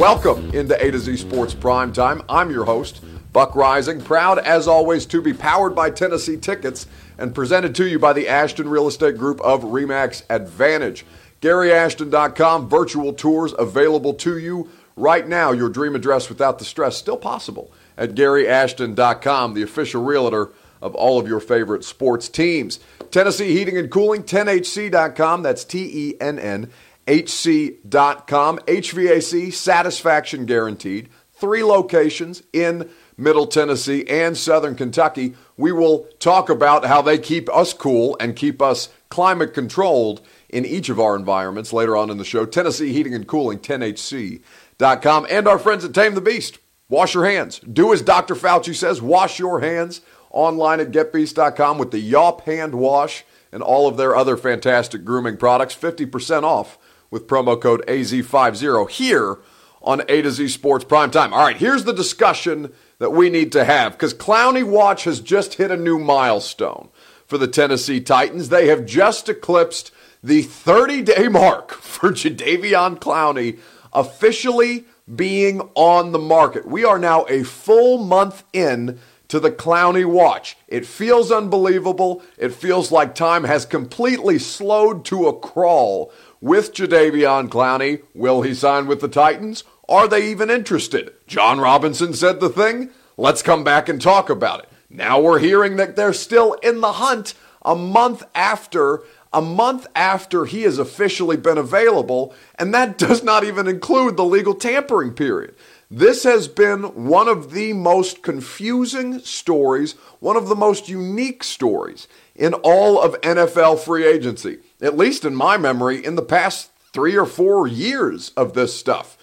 Welcome into A to Z Sports Prime Time. I'm your host, Buck Reising, proud as always to be powered by Tennessee Tickets and presented to you by the Ashton Real Estate Group of Remax Advantage. GaryAshton.com, virtual tours available to you right now. Your dream address without the stress, still possible at GaryAshton.com, the official realtor of all of your favorite sports teams. Tennessee Heating and Cooling, TennHC.com. That's T E N N HC.com. HVAC, satisfaction guaranteed. Three locations in Middle Tennessee and Southern Kentucky. We will talk about how they keep us cool and keep us climate controlled in each of our environments later on in the show. Tennessee Heating and Cooling, TennHC.com. And our friends at Tame the Beast. Wash your hands. Do as Dr. Fauci says, wash your hands online at getbeast.com with the Yawp hand wash and all of their other fantastic grooming products. 50% off with promo code AZ50 here on A to Z Sports Prime Time. All right, here's the discussion that we need to have because Clowney Watch has just hit a new milestone for the Tennessee Titans. They have just eclipsed the 30 day mark for Jadeveon Clowney officially being on the market. We are now a full month in to the Clowney watch. It feels unbelievable. It feels like time has completely slowed to a crawl with Jadeveon Clowney. Will he sign with the Titans? Are they even interested? Jon Robinson said the thing. Let's come back and talk about it. Now we're hearing that they're still in the hunt a month after a month after he has officially been available, and that does not even include the legal tampering period. This has been one of the most confusing stories, one of the most unique stories in all of NFL free agency, at least in my memory, in the past three or four years of this stuff.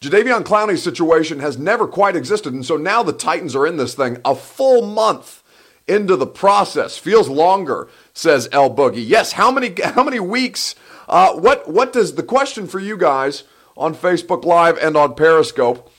Jadeveon Clowney's situation has never quite existed, and so now the Titans are in this thing a full month into the process. Feels longer, says El Boogie. Yes, how many how many weeks? Uh, what what does the question for you guys on Facebook Live and on Periscope?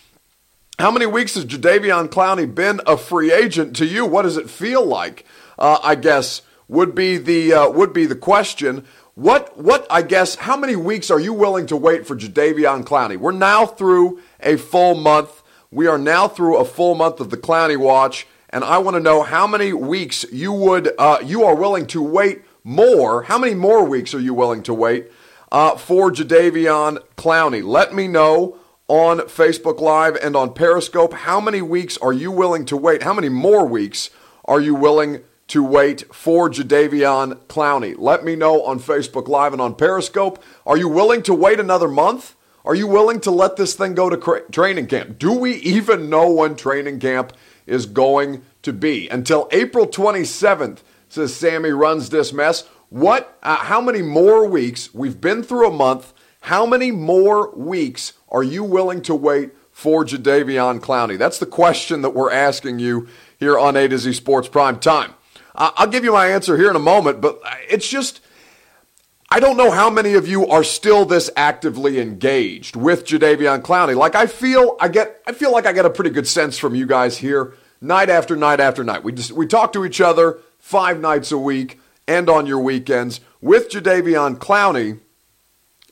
How many weeks has Jadeveon Clowney been a free agent to you? What does it feel like? Uh, I guess would be the uh, would be the question. What what I guess how many weeks are you willing to wait for Jadeveon Clowney? We're now through a full month. We are now through a full month of the Clowney watch, and I want to know how many weeks you would uh, you are willing to wait more. How many more weeks are you willing to wait uh, for Jadeveon Clowney? Let me know on Facebook Live and on Periscope. How many weeks are you willing to wait? How many more weeks are you willing to wait for Jadeveon Clowney? Let me know on Facebook Live and on Periscope. Are you willing to wait another month? Are you willing to let this thing go to cra- training camp? Do we even know when training camp is going to be? Until April 27th, says Sammy runs this mess. What? Uh, how many more weeks? We've been through a month. How many more weeks are you willing to wait for Jadeveon Clowney? That's the question that we're asking you here on A to Z Sports Prime Time. I'll give you my answer here in a moment, but it's just. I don't know how many of you are still this actively engaged with Jadeveon Clowney. Like I feel, I get, I feel like I get a pretty good sense from you guys here, night after night after night. We just we talk to each other five nights a week and on your weekends with Jadeveon Clowney.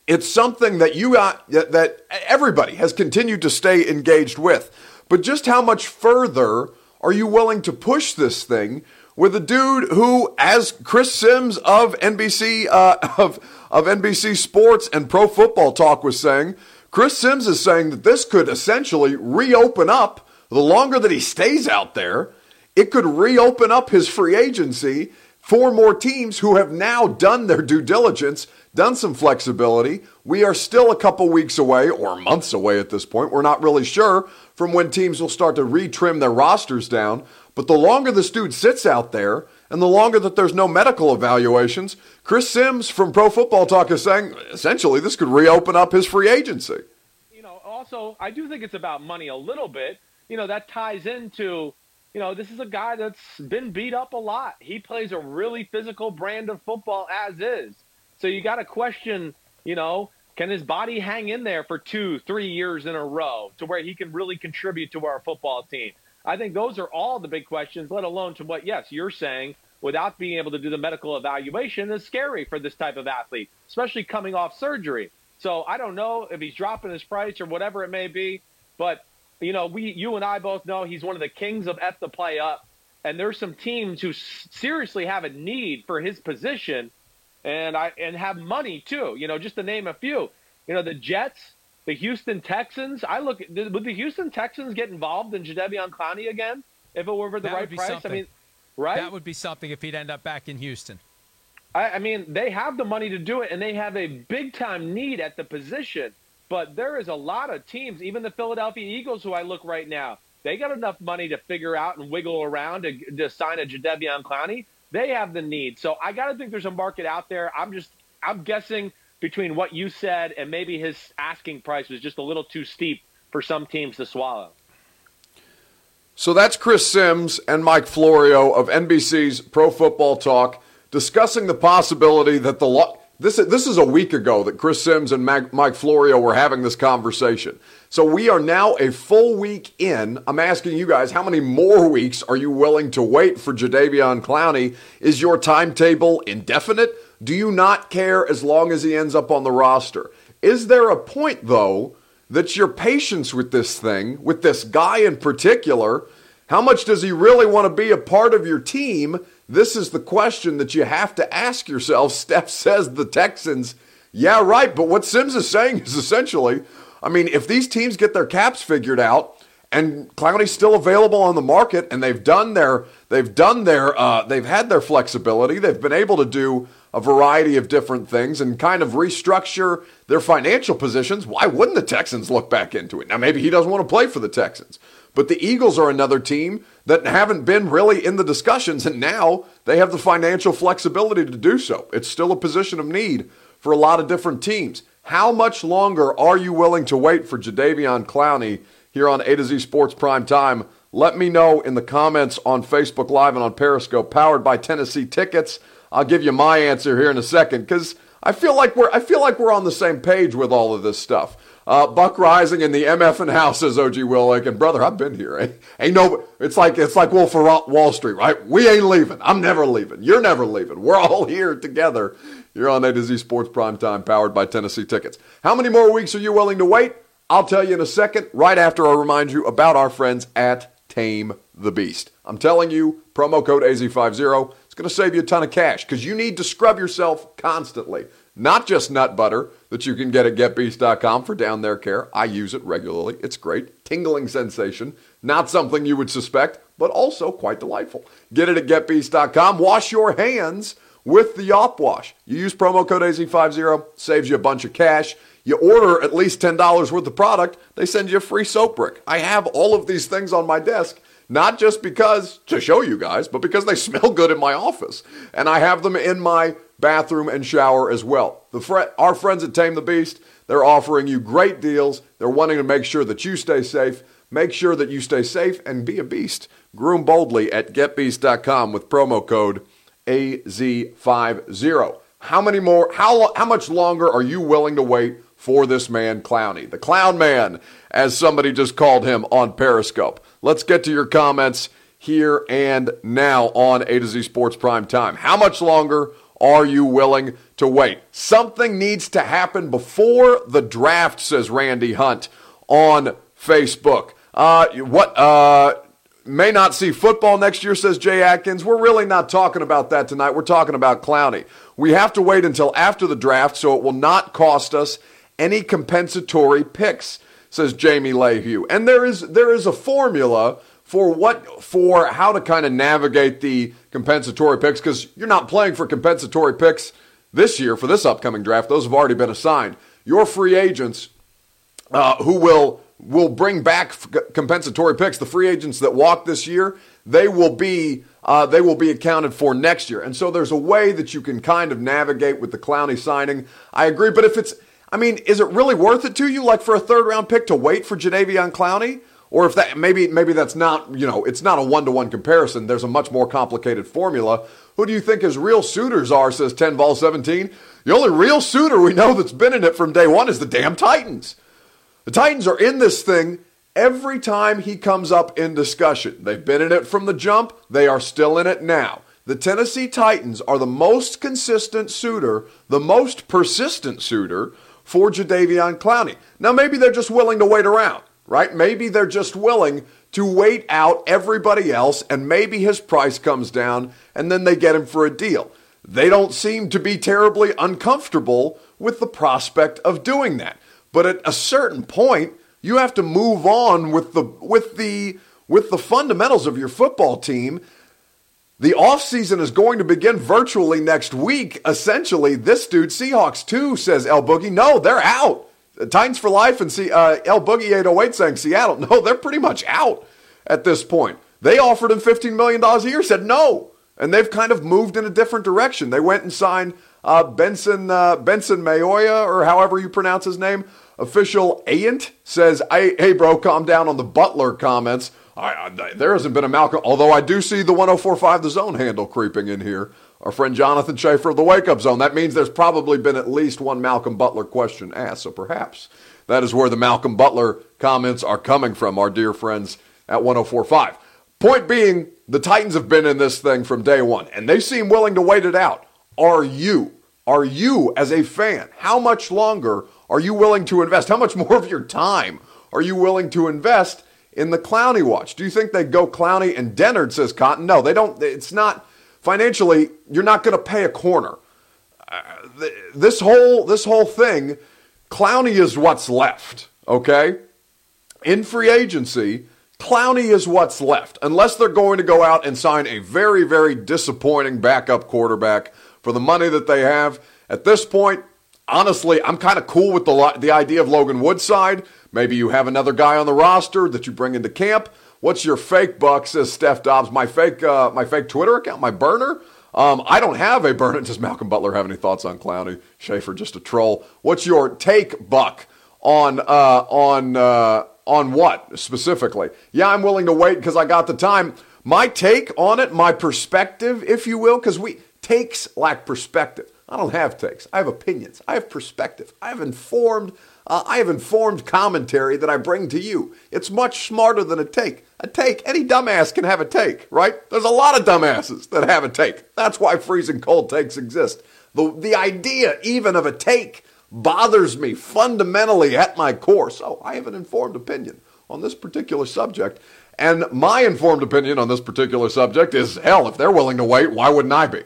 It's something that you uh, got, that everybody has continued to stay engaged with. But just how much further are you willing to push this thing with a dude who, as Chris Sims of NBC uh, of of NBC Sports and Pro Football Talk was saying, Chris Sims is saying that this could essentially reopen up the longer that he stays out there. It could reopen up his free agency for more teams who have now done their due diligence done some flexibility. We are still a couple weeks away or months away at this point. We're not really sure from when teams will start to retrim their rosters down. But the longer this dude sits out there and the longer that there's no medical evaluations, Chris Sims from Pro Football Talk is saying essentially this could reopen up his free agency. You know, also, I do think it's about money a little bit. You know, that ties into you know, this is a guy that's been beat up a lot. He plays a really physical brand of football as is. So you got to question, you know, can his body hang in there for two, three years in a row to where he can really contribute to our football team? I think those are all the big questions, let alone to what, yes, you're saying without being able to do the medical evaluation is scary for this type of athlete, especially coming off surgery. So I don't know if he's dropping his price or whatever it may be, but you know, we, you and I both know he's one of the kings of F to play up, and there's some teams who seriously have a need for his position, and I and have money too. You know, just to name a few. You know, the Jets, the Houston Texans. I look. Would the Houston Texans get involved in Jadeveon Clowney again if it were for the that right price? Something. I mean, right? That would be something if he'd end up back in Houston. I, I mean, they have the money to do it, and they have a big time need at the position. But there is a lot of teams, even the Philadelphia Eagles, who I look right now, they got enough money to figure out and wiggle around to, to sign a Jadeveon Clowney. They have the need. So I got to think there's a market out there. I'm just, I'm guessing between what you said and maybe his asking price was just a little too steep for some teams to swallow. So that's Chris Sims and Mike Florio of NBC's Pro Football Talk discussing the possibility that the. This, this is a week ago that Chris Sims and Mike Florio were having this conversation. So we are now a full week in. I'm asking you guys, how many more weeks are you willing to wait for Jadeveon Clowney? Is your timetable indefinite? Do you not care as long as he ends up on the roster? Is there a point, though, that your patience with this thing, with this guy in particular, how much does he really want to be a part of your team? This is the question that you have to ask yourself. Steph says the Texans. Yeah, right. But what Sims is saying is essentially, I mean, if these teams get their caps figured out and Clowney's still available on the market and they've done their, they've done their, uh, they've had their flexibility, they've been able to do a variety of different things and kind of restructure their financial positions. Why wouldn't the Texans look back into it? Now, maybe he doesn't want to play for the Texans. But the Eagles are another team that haven't been really in the discussions, and now they have the financial flexibility to do so. It's still a position of need for a lot of different teams. How much longer are you willing to wait for Jadeveon Clowney here on A to Z Sports Prime Time? Let me know in the comments on Facebook Live and on Periscope, powered by Tennessee Tickets. I'll give you my answer here in a second because I feel like we're I feel like we're on the same page with all of this stuff. Uh, Buck Reising in the MF and house, says OG Willick. And brother, I've been here. Ain't, ain't no, it's like, it's like Wolf of Wall Street, right? We ain't leaving. I'm never leaving. You're never leaving. We're all here together. You're on A to Z Sports Prime Time, powered by Tennessee Tickets. How many more weeks are you willing to wait? I'll tell you in a second, right after I remind you about our friends at Tame the Beast. I'm telling you, promo code AZ50, it's going to save you a ton of cash because you need to scrub yourself constantly. Not just nut butter that you can get at getbeast.com for down there care. I use it regularly. It's great. Tingling sensation. Not something you would suspect, but also quite delightful. Get it at getbeast.com. Wash your hands with the Yop Wash. You use promo code AZ50, saves you a bunch of cash. You order at least $10 worth of product, they send you a free soap brick. I have all of these things on my desk not just because to show you guys, but because they smell good in my office. And I have them in my bathroom and shower as well. The fr- our friends at Tame the Beast, they're offering you great deals. They're wanting to make sure that you stay safe. Make sure that you stay safe and be a beast. Groom boldly at getbeast.com with promo code AZ50. How many more how how much longer are you willing to wait for this man Clowney? The Clown Man, as somebody just called him on Periscope. Let's get to your comments here and now on A to Z Sports Prime Time. How much longer are you willing to wait? Something needs to happen before the draft, says Randy Hunt on Facebook. Uh, what uh, may not see football next year, says Jay Atkins. We're really not talking about that tonight. We're talking about Clowney. We have to wait until after the draft, so it will not cost us any compensatory picks, says Jamie Lehue. And there is there is a formula for what for how to kind of navigate the compensatory picks because you're not playing for compensatory picks this year for this upcoming draft. Those have already been assigned. Your free agents uh, who will will bring back compensatory picks. The free agents that walk this year, they will be uh, they will be accounted for next year. And so there's a way that you can kind of navigate with the Clowney signing. I agree, but if it's I mean, is it really worth it to you, like for a third round pick, to wait for Jadeveon Clowney? or if that maybe maybe that's not you know it's not a one to one comparison. There's a much more complicated formula. Who do you think his real suitors are? Says ten ball seventeen. The only real suitor we know that's been in it from day one is the damn Titans. The Titans are in this thing every time he comes up in discussion. They've been in it from the jump. They are still in it now. The Tennessee Titans are the most consistent suitor, the most persistent suitor for Jadeveon Clowney. Now, maybe they're just willing to wait around, right? Maybe they're just willing to wait out everybody else and maybe his price comes down and then they get him for a deal. They don't seem to be terribly uncomfortable with the prospect of doing that. But at a certain point, you have to move on with the with the with the fundamentals of your football team. The offseason is going to begin virtually next week. Essentially, this dude, Seahawks too, says El Boogie. No, they're out. Titans for life and see uh, El Boogie 808 saying Seattle. No, they're pretty much out at this point. They offered him $15 million a year, said no. And they've kind of moved in a different direction. They went and signed uh, Benson uh, Benson Mayowa, or however you pronounce his name. Official Ayant says, hey, bro, calm down on the Butler comments. I, I, there hasn't been a Malcolm, although I do see the 1045 The Zone handle creeping in here. Our friend Jonathan Schaefer of the Wake Up Zone. That means there's probably been at least one Malcolm Butler question asked. So perhaps that is where the Malcolm Butler comments are coming from, our dear friends at 1045. Point being, the Titans have been in this thing from day one, and they seem willing to wait it out. Are you? Are you, as a fan, how much longer are you willing to invest? How much more of your time are you willing to invest in the Clowney watch? Do you think they go Clowney and Dennard, says Cotton? No, they don't. It's not financially, you're not going to pay a corner. Uh, this whole this whole thing, Clowney is what's left. Okay, in free agency, Clowney is what's left, unless they're going to go out and sign a very very disappointing backup quarterback for the money that they have. At this point, honestly, I'm kind of cool with the the idea of Logan Woodside. Maybe you have another guy on the roster that you bring into camp. What's your fake buck? Says Steph Dobbs. My fake, uh, my fake Twitter account, my burner. Um, I don't have a burner. Does Malcolm Butler have any thoughts on Clowney? Schaefer just a troll. What's your take, Buck, on uh, on uh, on what specifically? Yeah, I'm willing to wait because I got the time. My take on it, my perspective, if you will, because we takes lack perspective. I don't have takes. I have opinions. I have perspective. I have informed uh, I have informed commentary that I bring to you. It's much smarter than a take. A take, any dumbass can have a take, right? There's a lot of dumbasses that have a take. That's why freezing cold takes exist. The, the idea even of a take bothers me fundamentally at my core. So I have an informed opinion on this particular subject. And my informed opinion on this particular subject is hell, if they're willing to wait, why wouldn't I be?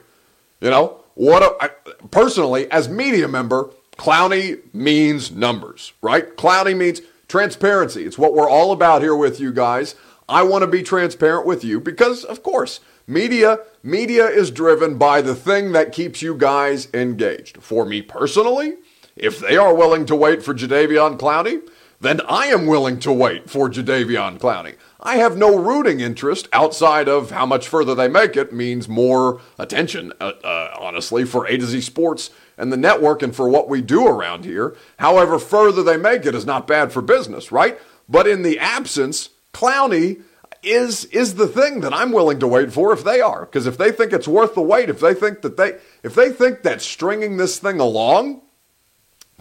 You know, what a, I, personally, as media member, Clowney means numbers, right? Clowney means transparency. It's what we're all about here with you guys. I want to be transparent with you because, of course, media media is driven by the thing that keeps you guys engaged. For me personally, if they are willing to wait for Jadeveon Clowney, then I am willing to wait for Jadeveon Clowney. I have no rooting interest outside of how much further they make it means more attention, uh, uh, honestly, for A to Z Sports and the network and for what we do around here. However, further they make it is not bad for business, right? But in the absence, Clowney is is the thing that I'm willing to wait for if they are. Because if they think it's worth the wait, if they think that they if they think that stringing this thing along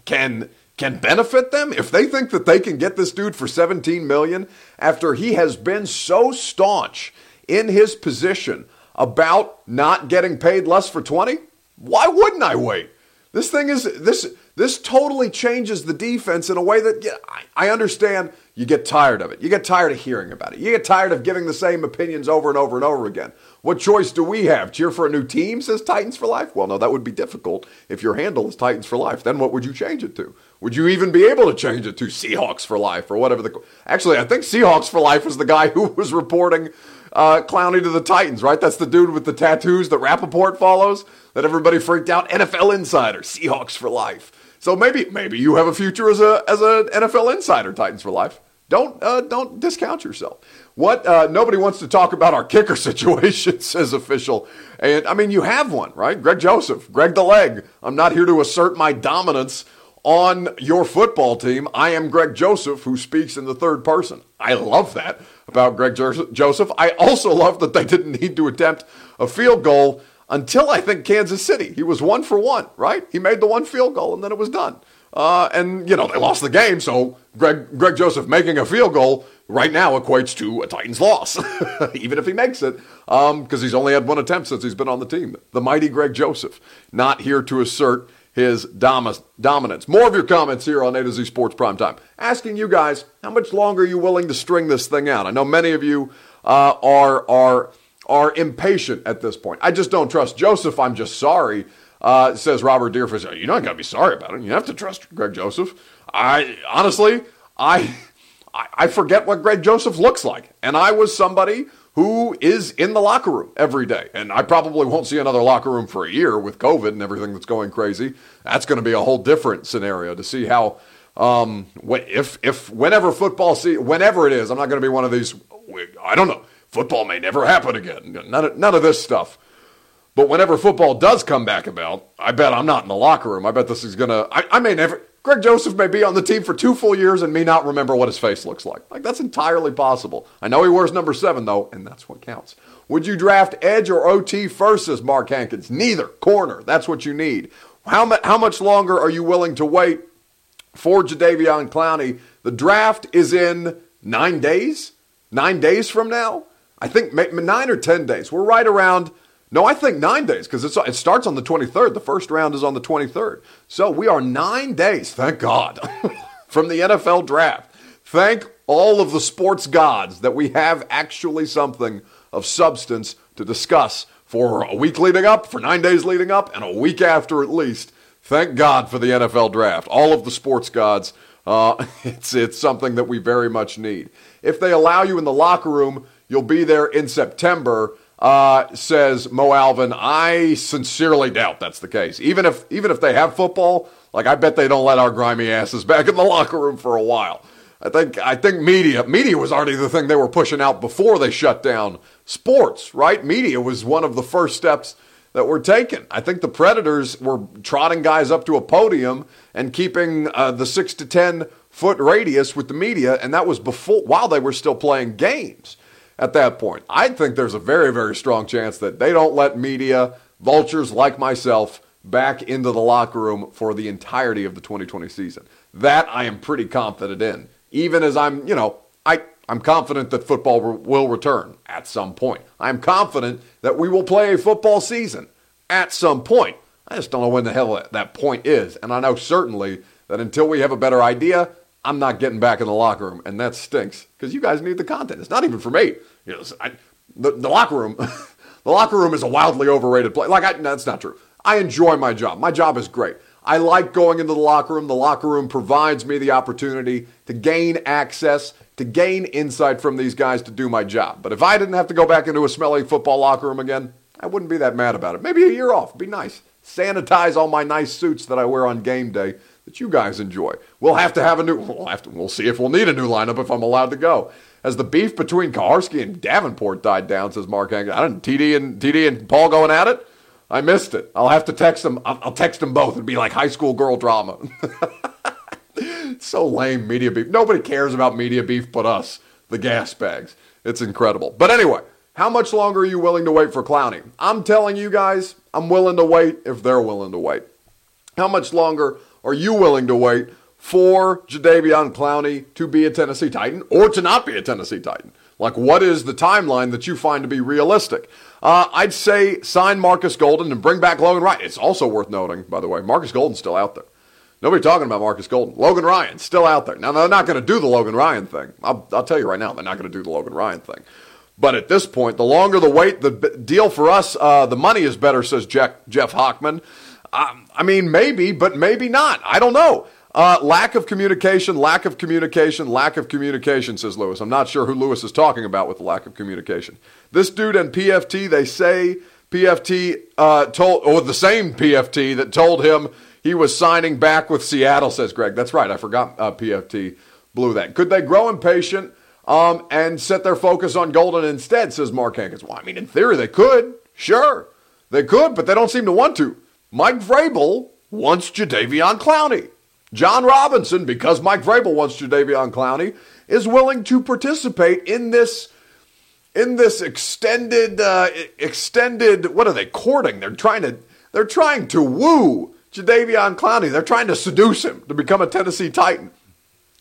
can can benefit them if they think that they can get this dude for 17 million after he has been so staunch in his position about not getting paid less for 20 why wouldn't i wait this thing is this this totally changes the defense in a way that yeah, I, I understand you get tired of it. You get tired of hearing about it. You get tired of giving the same opinions over and over and over again. What choice do we have? Cheer for a new team, says Titans for life? Well, no, that would be difficult if your handle is Titans for life. Then what would you change it to? Would you even be able to change it to Seahawks for life or whatever the. Actually, I think Seahawks for life was the guy who was reporting uh, Clowney to the Titans, right? That's the dude with the tattoos that Rapoport follows that everybody freaked out. NFL insider, Seahawks for life. So maybe maybe you have a future as a as an NFL insider, Titans for life. Don't uh, don't discount yourself. What uh, nobody wants to talk about our kicker situation, says official. And I mean, you have one, right? Greg Joseph, Greg the Leg. I'm not here to assert my dominance on your football team. I am Greg Joseph, who speaks in the third person. I love that about Greg Joseph. I also love that they didn't need to attempt a field goal until I think Kansas City. He was one for one, right? He made the one field goal and then it was done. Uh, and, you know, they lost the game, so Greg, Greg Joseph making a field goal right now equates to a Titans loss, even if he makes it, because um, he's only had one attempt since he's been on the team. The mighty Greg Joseph, not here to assert his dom- dominance. More of your comments here on A to Z Sports Prime Time. Asking you guys, how much longer are you willing to string this thing out? I know many of you uh, are are are impatient at this point. I just don't trust Joseph. I'm just sorry. Uh, says Robert Deerfish. You're not gonna be sorry about it. You have to trust Greg Joseph. I honestly, I I forget what Greg Joseph looks like, and I was somebody who is in the locker room every day. And I probably won't see another locker room for a year with COVID and everything that's going crazy. That's going to be a whole different scenario to see how, um, if, if, whenever football, see, whenever it is, I'm not going to be one of these, I don't know, football may never happen again. None of, none of this stuff. But whenever football does come back about, I bet I'm not in the locker room. I bet this is going to, I may never, Greg Joseph may be on the team for two full years and may not remember what his face looks like. Like, that's entirely possible. I know he wears number seven, though, and that's what counts. Would you draft edge or OT first, says Mark Hankins? Neither. Corner. That's what you need. How, how much longer are you willing to wait for Jadeveon Clowney? The draft is in nine days? Nine days from now? I think nine or 10 days. We're right around no, I think nine days because it starts on the 23rd. The first round is on the 23rd. So we are nine days, thank God, from the NFL draft. Thank all of the sports gods that we have actually something of substance to discuss for a week leading up, for nine days leading up, and a week after at least. Thank God for the NFL draft. All of the sports gods. Uh, it's, it's something that we very much need. If they allow you in the locker room, you'll be there in September uh, says Mo Alvin, I sincerely doubt that's the case. Even if even if they have football, like I bet they don't let our grimy asses back in the locker room for a while. I think I think media media was already the thing they were pushing out before they shut down sports, right? Media was one of the first steps that were taken. I think the Predators were trotting guys up to a podium and keeping uh, the six to ten foot radius with the media, and that was before while they were still playing games at that point. I think there's a very, very strong chance that they don't let media, vultures like myself, back into the locker room for the entirety of the 2020 season. That I am pretty confident in. Even as I'm, you know, I, I'm confident that football will return at some point. I'm confident that we will play a football season at some point. I just don't know when the hell that point is. And I know certainly that until we have a better idea, I'm not getting back in the locker room, and that stinks because you guys need the content. It's not even for me. You know, I, the, the locker room, the locker room is a wildly overrated place. Like I, that's not true. I enjoy my job. My job is great. I like going into the locker room. The locker room provides me the opportunity to gain access, to gain insight from these guys to do my job. But if I didn't have to go back into a smelly football locker room again, I wouldn't be that mad about it. Maybe a year off. Be nice. Sanitize all my nice suits that I wear on game day that you guys enjoy. We'll have to have a new. We'll have to. We'll see if we'll need a new lineup if I'm allowed to go. As the beef between Kuharsky and Davenport died down, says Mark Hankins. I didn't TD and TD and Paul going at it. I missed it. I'll have to text them. I'll, I'll text them both. It'd be like high school girl drama. so lame media beef. Nobody cares about media beef but us, the gas bags. It's incredible. But anyway, how much longer are you willing to wait for Clowney? I'm telling you guys, I'm willing to wait if they're willing to wait. How much longer are you willing to wait for Jadeveon Clowney to be a Tennessee Titan or to not be a Tennessee Titan? Like, what is the timeline that you find to be realistic? Uh, I'd say sign Marcus Golden and bring back Logan Ryan. It's also worth noting, by the way, Marcus Golden's still out there. Nobody talking about Marcus Golden. Logan Ryan still out there. Now they're not going to do the Logan Ryan thing. I'll, I'll tell you right now, they're not going to do the Logan Ryan thing. But at this point, the longer the wait, the deal for us, uh, the money is better, says Jeff, Jeff Hockman. I mean, maybe, but maybe not. I don't know. Uh, lack of communication, lack of communication, lack of communication, says Lewis. I'm not sure who Lewis is talking about with the lack of communication. This dude and PFT, they say PFT uh, told, or the same PFT that told him he was signing back with Seattle, says Greg. That's right. I forgot uh, PFT blew that. Could they grow impatient um, and set their focus on Golden instead, says Mark Hankins. Well, I mean, in theory, they could. Sure. They could, but they don't seem to want to. Mike Vrabel wants Jadeveon Clowney. Jon Robinson, because Mike Vrabel wants Jadeveon Clowney, is willing to participate in this in this extended uh, extended what are they courting? They're trying to they're trying to woo Jadeveon Clowney. They're trying to seduce him to become a Tennessee Titan.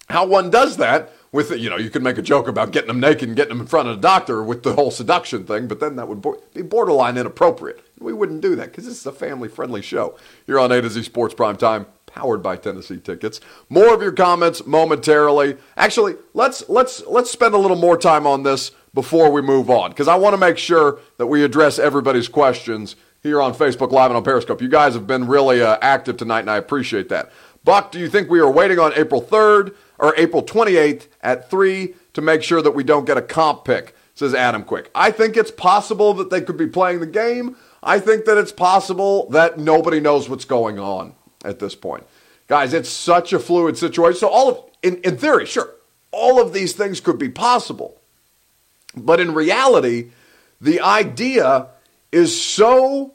How one does that with you know you can make a joke about getting him naked and getting him in front of a doctor with the whole seduction thing, but then that would be borderline inappropriate We wouldn't do that because this is a family friendly show. You're on A to Z Sports Prime Time, powered by Tennessee Tickets. More of your comments momentarily. Actually, let's let's let's spend a little more time on this before we move on because I want to make sure that we address everybody's questions here on Facebook Live and on Periscope. You guys have been really uh, active tonight, and I appreciate that. Buck, do you think we are waiting on April 3rd or April 28th at 3 to make sure that we don't get a comp pick? Says Adam Quick. I think it's possible that they could be playing the game. I think that it's possible that nobody knows what's going on at this point. Guys, it's such a fluid situation. So all of in, in theory, sure, all of these things could be possible. But in reality, the idea is so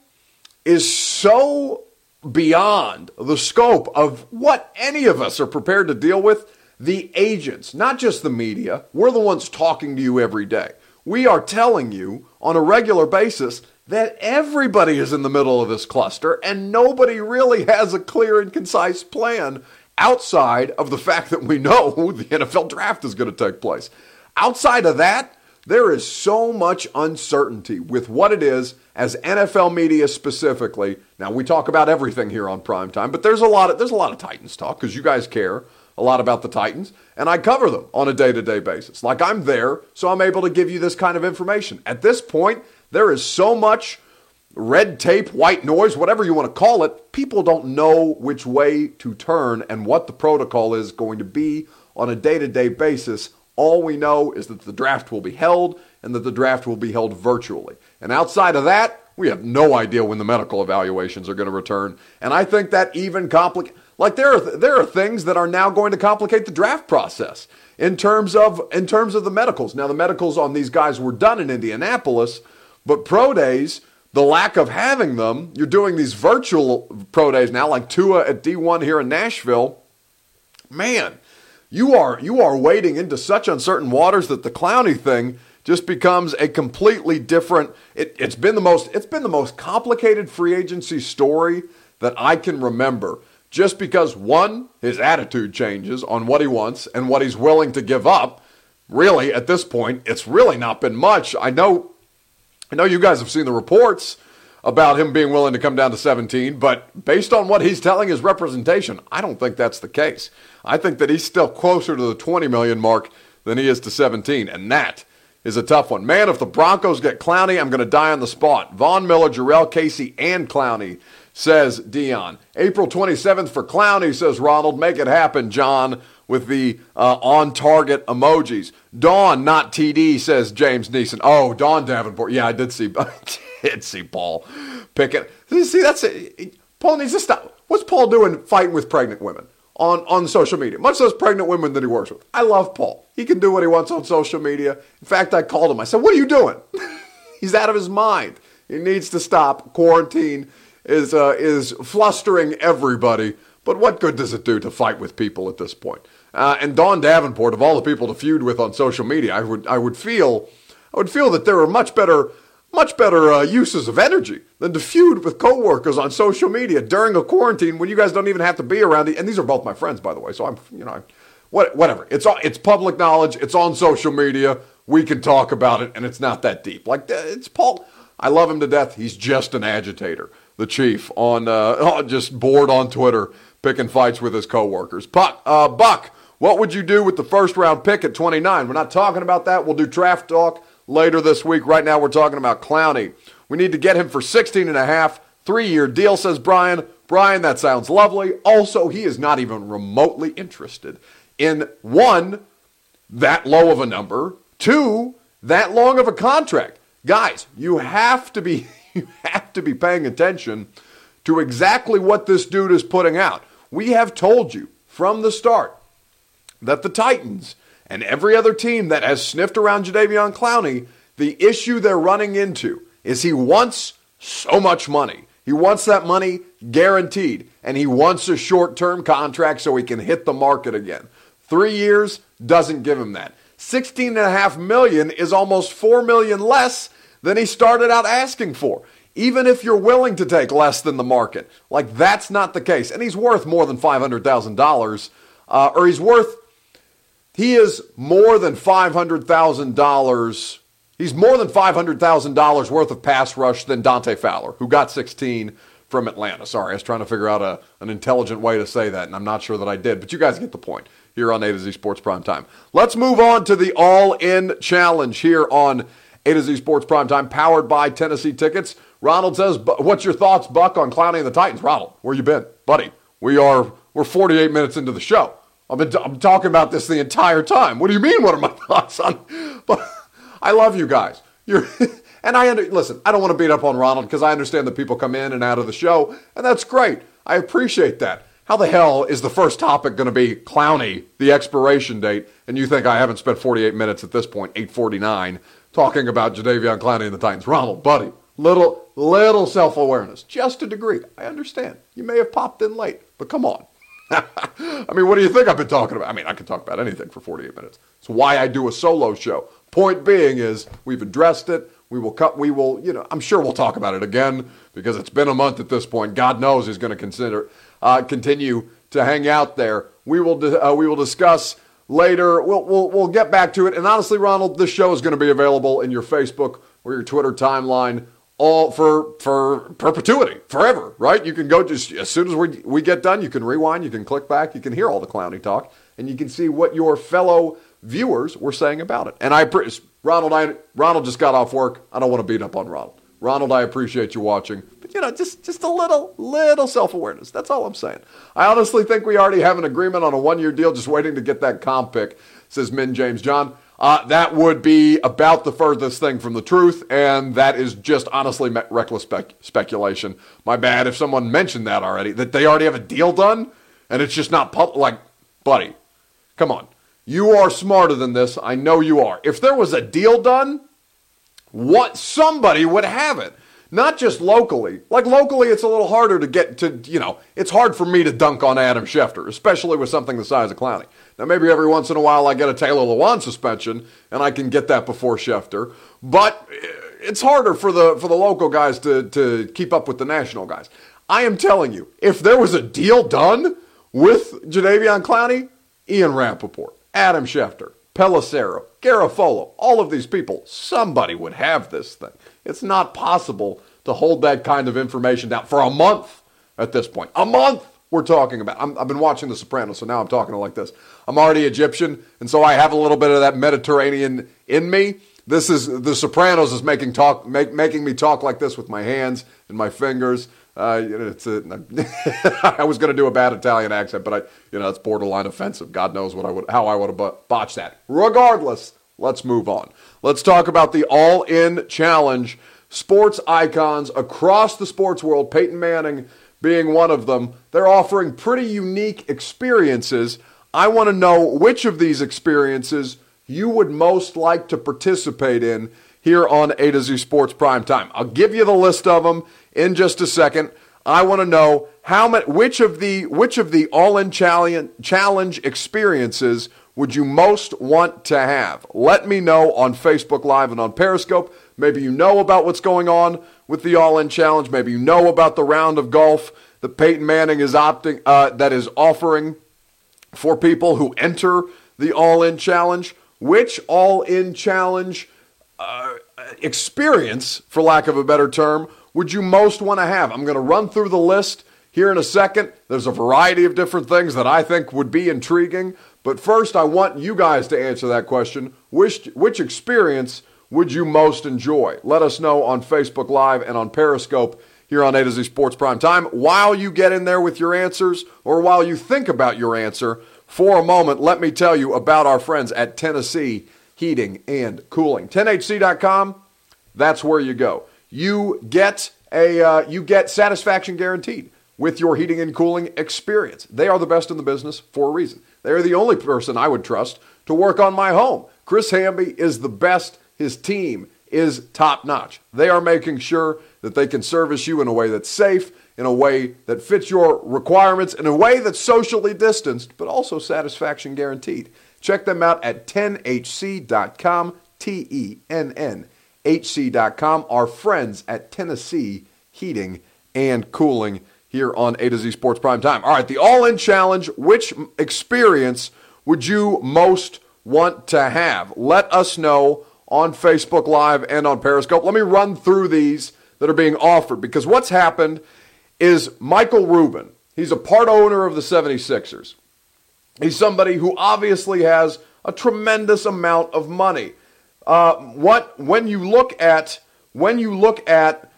is so beyond the scope of what any of us are prepared to deal with. The agents, not just the media, we're the ones talking to you every day. We are telling you on a regular basis that everybody is in the middle of this cluster and nobody really has a clear and concise plan outside of the fact that we know the NFL draft is going to take place. Outside of that, there is so much uncertainty with what it is as NFL media specifically. Now we talk about everything here on prime time, but there's a lot of there's a lot of Titans talk because you guys care a lot about the Titans, and I cover them on a day-to-day basis. Like I'm there, so I'm able to give you this kind of information. At this point, there is so much red tape, white noise, whatever you want to call it. People don't know which way to turn and what the protocol is going to be on a day-to-day basis all we know is that the draft will be held and that the draft will be held virtually. And outside of that, we have no idea when the medical evaluations are going to return. And I think that even complicate like there are there are things that are now going to complicate the draft process in terms of in terms of the medicals. Now the medicals on these guys were done in Indianapolis, but pro days, the lack of having them, you're doing these virtual pro days now like Tua at D1 here in Nashville. Man, you are you are wading into such uncertain waters that the Clowney thing just becomes a completely different it, it's been the most it's been the most complicated free agency story that I can remember just because one his attitude changes on what he wants and what he's willing to give up really at this point it's really not been much I know I know you guys have seen the reports about him being willing to come down to 17, but based on what he's telling his representation, I don't think that's the case. I think that he's still closer to the 20 million mark than he is to 17, and that is a tough one. Man, if the Broncos get Clowney, I'm going to die on the spot. Von Miller, Jurrell Casey, and Clowney, says Dion. April 27th for Clowney, says Ronald. Make it happen, John, with the uh, on target emojis. Dawn, not TD, says James Neeson. Oh, Dawn Davenport. Yeah, I did see, I did see Paul Pickett. See, that's it. Paul needs to stop. What's Paul doing fighting with pregnant women? on, on social media, much those pregnant women that he works with. I love Paul. He can do what he wants on social media. In fact, I called him. I said, What are you doing? He's out of his mind. He needs to stop. Quarantine is, uh, is flustering everybody. But what good does it do to fight with people at this point? Uh, and Dawn Davenport, of all the people to feud with on social media, I would, I would feel, I would feel that there are much better much better uh, uses of energy than to feud with coworkers on social media during a quarantine when you guys don't even have to be around. And these are both my friends, by the way. So I'm, you know, I'm, what, whatever. It's it's public knowledge. It's on social media. We can talk about it, and it's not that deep. Like it's Paul. I love him to death. He's just an agitator. The chief on uh, just bored on Twitter, picking fights with his coworkers. Buck, uh, Buck, what would you do with the first round pick at 29? We're not talking about that. We'll do draft talk later this week. Right now, we're talking about Clowney. We need to get him for 16 and a half, three-year deal, says Brian. Brian, that sounds lovely. Also, he is not even remotely interested in one, that low of a number, two, that long of a contract. Guys, you have to be you have to be paying attention to exactly what this dude is putting out. We have told you from the start that the Titans and every other team that has sniffed around Jadeveon Clowney, the issue they're running into is he wants so much money. He wants that money guaranteed, and he wants a short term contract so he can hit the market again. Three years doesn't give him that. 16.5 million is almost 4 million less than he started out asking for. Even if you're willing to take less than the market, like that's not the case. And he's worth more than $500,000, uh, or he's worth he is more than $500,000 He's more than $500,000 worth of pass rush than Dante Fowler, who got 16 from Atlanta. Sorry, I was trying to figure out a, an intelligent way to say that, and I'm not sure that I did, but you guys get the point here on A to Z Sports Prime Time. Let's move on to the All In Challenge here on A to Z Sports Prime Time, powered by Tennessee Tickets. Ronald says, "What's your thoughts, Buck, on Clowney and the Titans?" Ronald, where you been, buddy? We are we're 48 minutes into the show. I've been I'm talking about this the entire time. What do you mean? What are my thoughts on? But I love you guys. You're and I under, listen. I don't want to beat up on Ronald because I understand that people come in and out of the show, and that's great. I appreciate that. How the hell is the first topic going to be Clowney, the expiration date, and you think I haven't spent 48 minutes at this point, 8:49, talking about Jadeveon Clowney and the Titans? Ronald, buddy, little little self-awareness, just a degree. I understand. You may have popped in late, but come on. I mean, what do you think I've been talking about? I mean, I can talk about anything for 48 minutes. It's why I do a solo show. Point being is we've addressed it. We will cut. We will. You know, I'm sure we'll talk about it again because it's been a month at this point. God knows he's going to consider uh, continue to hang out there. We will. Uh, we will discuss later. We'll, we'll we'll get back to it. And honestly, Ronald, this show is going to be available in your Facebook or your Twitter timeline all for for perpetuity, forever, right? You can go just as soon as we we get done, you can rewind, you can click back, you can hear all the Clowney talk, and you can see what your fellow viewers were saying about it. And I Ronald, I Ronald just got off work. I don't want to beat up on Ronald. Ronald, I appreciate you watching, you know, just just a little little self awareness. That's all I'm saying. I honestly think we already have an agreement on a one year deal, just waiting to get that comp pick. Says Min James John. Uh, that would be about the furthest thing from the truth, and that is just honestly reckless spec- speculation. My bad if someone mentioned that already, that they already have a deal done, and it's just not public. Like, buddy, come on. You are smarter than this. I know you are. If there was a deal done, what somebody would have it not just locally. Like locally, it's a little harder to get to, you know, it's hard for me to dunk on Adam Schefter, especially with something the size of Clowney. Now, maybe every once in a while I get a Taylor Lewan suspension and I can get that before Schefter, but eh, it's harder for the for the local guys to to keep up with the national guys. I am telling you, if there was a deal done with Jadeveon Clowney, Ian Rapoport, Adam Schefter, Pelissero, Garafolo, all of these people, somebody would have this thing. It's not possible to hold that kind of information down for a month at this point. A month we're talking about. i have been watching The Sopranos, so now I'm talking like this. I'm already Egyptian, and so I have a little bit of that Mediterranean in me. This is The Sopranos is making talk, make, making me talk like this with my hands and my fingers. Uh, it's a, I was going to do a bad Italian accent, but I, you know, it's borderline offensive. God knows what I would, how I would have botched that. Regardless, let's move on. Let's talk about the All In Challenge. Sports icons across the sports world, Peyton Manning being one of them, they're offering pretty unique experiences. I want to know which of these experiences you would most like to participate in here on A to Z Sports Prime Time. I'll give you the list of them in just a second. I want to know how many, which of the which of the all-in challenge, challenge experiences would you most want to have? Let me know on Facebook Live and on Periscope. Maybe you know about what's going on with the All In Challenge. Maybe you know about the round of golf that Peyton Manning is opting uh, that is offering for people who enter the All In Challenge. Which All In Challenge uh, experience, for lack of a better term, would you most want to have? I'm going to run through the list here in a second. There's a variety of different things that I think would be intriguing. But first, I want you guys to answer that question. Which, which experience would you most enjoy? Let us know on Facebook Live and on Periscope here on A to Z Sports Prime Time. While you get in there with your answers or while you think about your answer, for a moment, let me tell you about our friends at Tennessee Heating and Cooling. TennHC.com, that's where you go. You get a uh, you get satisfaction guaranteed with your heating and cooling experience. They are the best in the business for a reason. They are the only person I would trust to work on my home. Chris Hamby is the best his team is top notch. They are making sure that they can service you in a way that's safe, in a way that fits your requirements, in a way that's socially distanced, but also satisfaction guaranteed. Check them out at TennHC.com, T E N N HC.com, our friends at Tennessee Heating and Cooling here on A to Z Sports Prime Time. All right, the All In Challenge. Which experience would you most want to have? Let us know on Facebook Live and on Periscope. Let me run through these that are being offered because what's happened is Michael Rubin. He's a part owner of the 76ers. He's somebody who obviously has a tremendous amount of money. Uh, what when you look at when you look at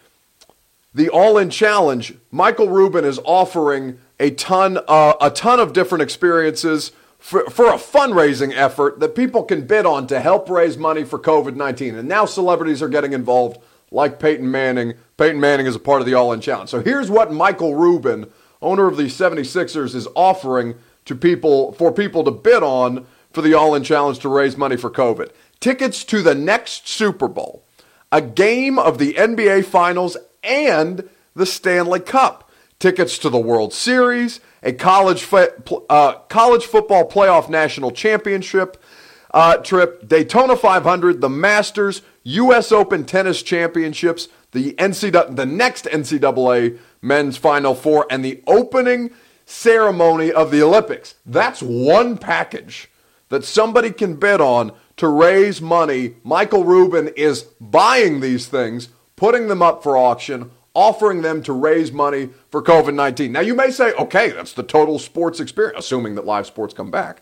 the All In Challenge, Michael Rubin is offering a ton uh, a ton of different experiences for, for a fundraising effort that people can bid on to help raise money for COVID 19. And now celebrities are getting involved, like Peyton Manning. Peyton Manning is a part of the All In Challenge. So here's what Michael Rubin, owner of the 76ers, is offering to people for people to bid on for the All In Challenge to raise money for COVID. Tickets to the next Super Bowl, a game of the NBA Finals, and the Stanley Cup. Tickets to the World Series a college uh, college football playoff national championship uh, trip, Daytona 500, the Masters, U.S. Open tennis championships, the NCAA, the next NCAA men's Final Four, and the opening ceremony of the Olympics. That's one package that somebody can bid on to raise money. Michael Rubin is buying these things, putting them up for auction offering them to raise money for COVID 19. Now, you may say, okay, that's the total sports experience, assuming that live sports come back.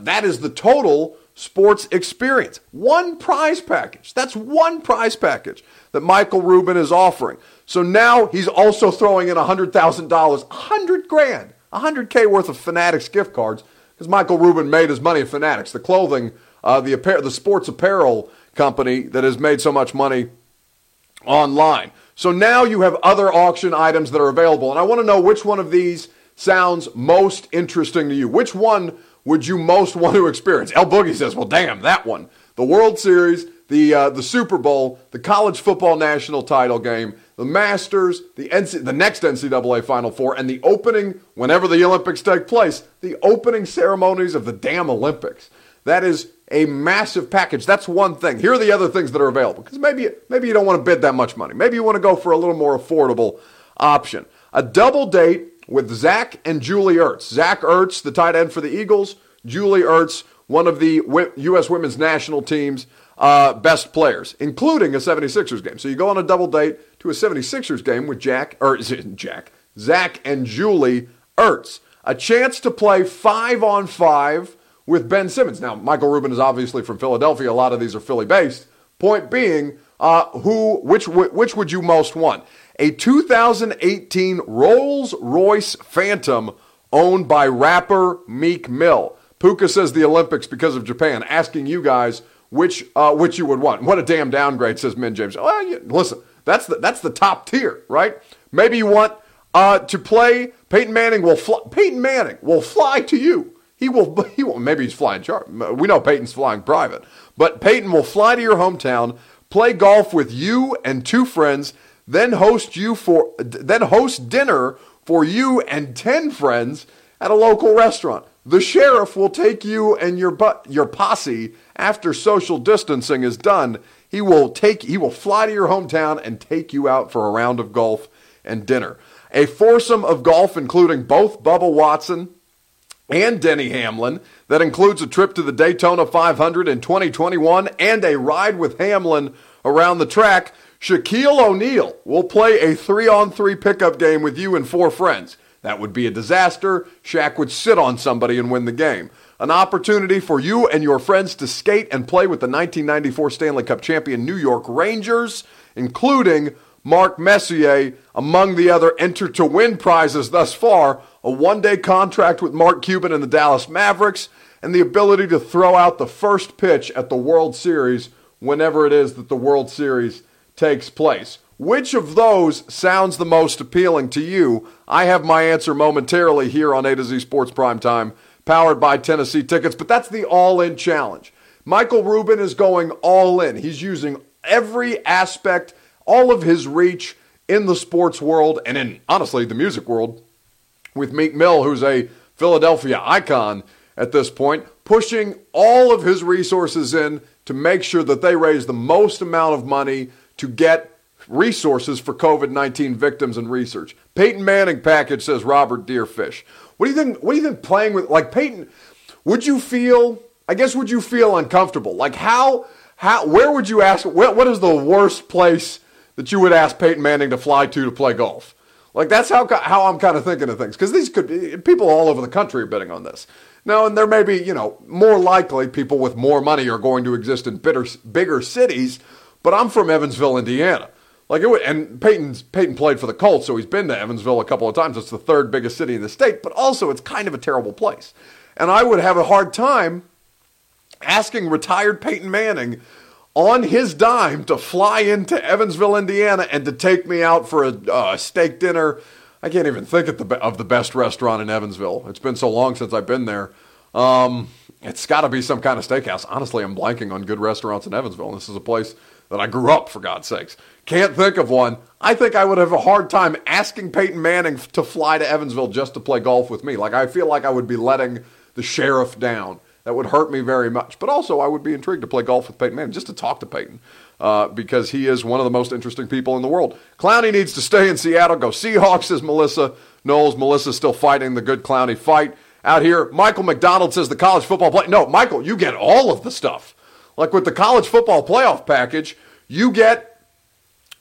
That is the total sports experience. One prize package. That's one prize package that Michael Rubin is offering. So now he's also throwing in $100,000, 100 grand, 100K worth of Fanatics gift cards because Michael Rubin made his money at Fanatics, the clothing, uh, the, the sports apparel company that has made so much money online. So now you have other auction items that are available. And I want to know which one of these sounds most interesting to you. Which one would you most want to experience? El Boogie says, well, damn, that one. The World Series, the, uh, the Super Bowl, the college football national title game, the Masters, the, NC- the next NCAA Final Four, and the opening, whenever the Olympics take place, the opening ceremonies of the damn Olympics. That is a massive package. That's one thing. Here are the other things that are available because maybe maybe you don't want to bid that much money. Maybe you want to go for a little more affordable option. A double date with Zach and Julie Ertz. Zach Ertz, the tight end for the Eagles. Julie Ertz, one of the U.S. women's national team's uh, best players, including a 76ers game. So you go on a double date to a 76ers game with Jack, or Jack, Zach and Julie Ertz. A chance to play five on five with Ben Simmons. Now, Michael Rubin is obviously from Philadelphia. A lot of these are Philly based. Point being, uh, who, which, which would you most want? A 2018 Rolls Royce Phantom owned by rapper Meek Mill. Puka says the Olympics because of Japan. Asking you guys which uh, which you would want. What a damn downgrade, says Min James. Well, yeah, listen, that's the that's the top tier, right? Maybe you want uh, to play. Peyton Manning will fly. Peyton Manning will fly to you he will, he will, maybe he's flying char. We know Peyton's flying private, but Peyton will fly to your hometown, play golf with you and two friends, then host you for, then host dinner for you and 10 friends at a local restaurant. The sheriff will take you and your but your posse after social distancing is done. He will take he will fly to your hometown and take you out for a round of golf and dinner. A foursome of golf including both Bubba Watson and Denny Hamlin that includes a trip to the Daytona 500 in 2021 and a ride with Hamlin around the track. Shaquille O'Neal will play a three on three pickup game with you and four friends. That would be a disaster. Shaq would sit on somebody and win the game. An opportunity for you and your friends to skate and play with the 1994 Stanley Cup champion New York Rangers, including Mark Messier among the other enter to win prizes thus far a one day contract with Mark Cuban and the Dallas Mavericks, and the ability to throw out the first pitch at the World Series whenever it is that the World Series takes place. Which of those sounds the most appealing to you? I have my answer momentarily here on A to Z Sports Prime Time, powered by Tennessee Tickets, but that's the all in challenge. Michael Rubin is going all in. He's using every aspect, all of his reach in the sports world and in, honestly, the music world with Meek Mill, who's a Philadelphia icon at this point, pushing all of his resources in to make sure that they raise the most amount of money to get resources for COVID 19 victims and research. Peyton Manning package, says Robert Deerfish. What do you think? What do you think playing with, like Peyton, would you feel, I guess, would you feel uncomfortable? Like, how, how where would you ask? What, what is the worst place that you would ask Peyton Manning to fly to to play golf? Like that's how how I'm kind of thinking of things because these could be people all over the country are betting on this. Now, and there may be you know more likely people with more money are going to exist in bitter, bigger cities, but I'm from Evansville, Indiana. Like it would, and Peyton's Peyton played for the Colts, so he's been to Evansville a couple of times. It's the third biggest city in the state, but also it's kind of a terrible place. And I would have a hard time asking retired Peyton Manning on his dime to fly into Evansville, Indiana, and to take me out for a uh, steak dinner. I can't even think of the, of the best restaurant in Evansville. It's been so long since I've been there. Um, it's got to be some kind of steakhouse. Honestly, I'm blanking on good restaurants in Evansville. This is a place that I grew up, for God's sakes. Can't think of one. I think I would have a hard time asking Peyton Manning to fly to Evansville just to play golf with me. Like, I feel like I would be letting the sheriff down. That would hurt me very much. But also, I would be intrigued to play golf with Peyton Manning, just to talk to Peyton, uh, because he is one of the most interesting people in the world. Clowney needs to stay in Seattle. Go Seahawks, says Melissa Knowles. Melissa's still fighting the good Clowney fight. Out here, Michael McDonald says the college football play. No, Michael, you get all of the stuff. Like with the college football playoff package, you get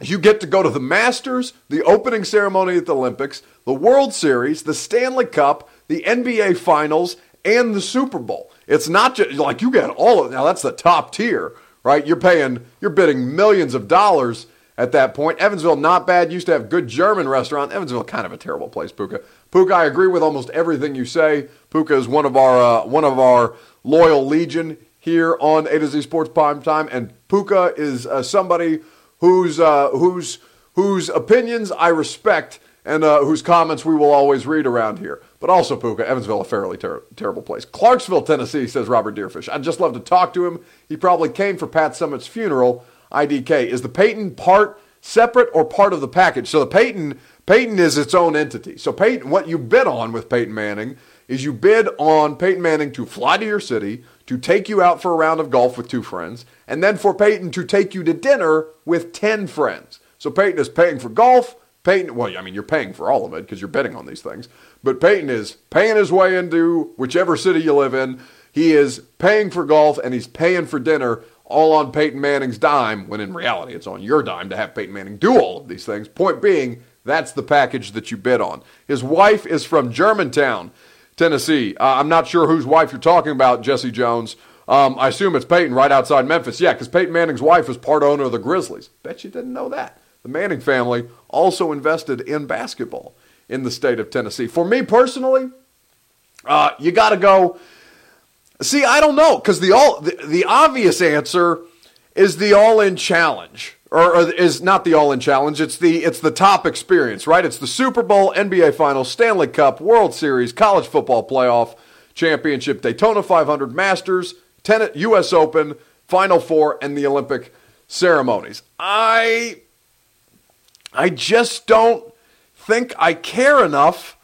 you get to go to the Masters, the opening ceremony at the Olympics, the World Series, the Stanley Cup, the NBA Finals, and the Super Bowl. It's not just like you get all of now that's the top tier, right? You're paying you're bidding millions of dollars at that point. Evansville not bad, used to have good German restaurant. Evansville kind of a terrible place, Puka. Puka, I agree with almost everything you say. Puka is one of our uh, one of our loyal legion here on A to Z Sports Prime Time, and Puka is uh, somebody whose uh, whose whose opinions I respect and uh, whose comments we will always read around here. But also Puka, Evansville, a fairly ter- terrible place. Clarksville, Tennessee, says Robert Deerfish. I'd just love to talk to him. He probably came for Pat Summitt's funeral. IDK is the Peyton part separate or part of the package? So the Peyton Peyton is its own entity. So Peyton, what you bid on with Peyton Manning is you bid on Peyton Manning to fly to your city, to take you out for a round of golf with two friends, and then for Peyton to take you to dinner with 10 friends. So Peyton is paying for golf. Peyton, well, I mean, you're paying for all of it because you're betting on these things. But Peyton is paying his way into whichever city you live in. He is paying for golf and he's paying for dinner all on Peyton Manning's dime, when in reality it's on your dime to have Peyton Manning do all of these things. Point being, that's the package that you bid on. His wife is from Germantown, Tennessee. Uh, I'm not sure whose wife you're talking about, Jesse Jones. Um, I assume it's Peyton right outside Memphis. Yeah, because Peyton Manning's wife is part owner of the Grizzlies. Bet you didn't know that. The Manning family also invested in basketball in the state of Tennessee. For me personally, uh, you got to go. See, I don't know because the all the, the obvious answer is the all in challenge or, or, is not the all-in challenge. It's the it's the top experience, right? It's the Super Bowl, NBA Finals, Stanley Cup, World Series, College Football Playoff, Championship, Daytona 500, Masters, Tennis, U.S. Open, Final Four, and the Olympic ceremonies. I I just don't think I care enough.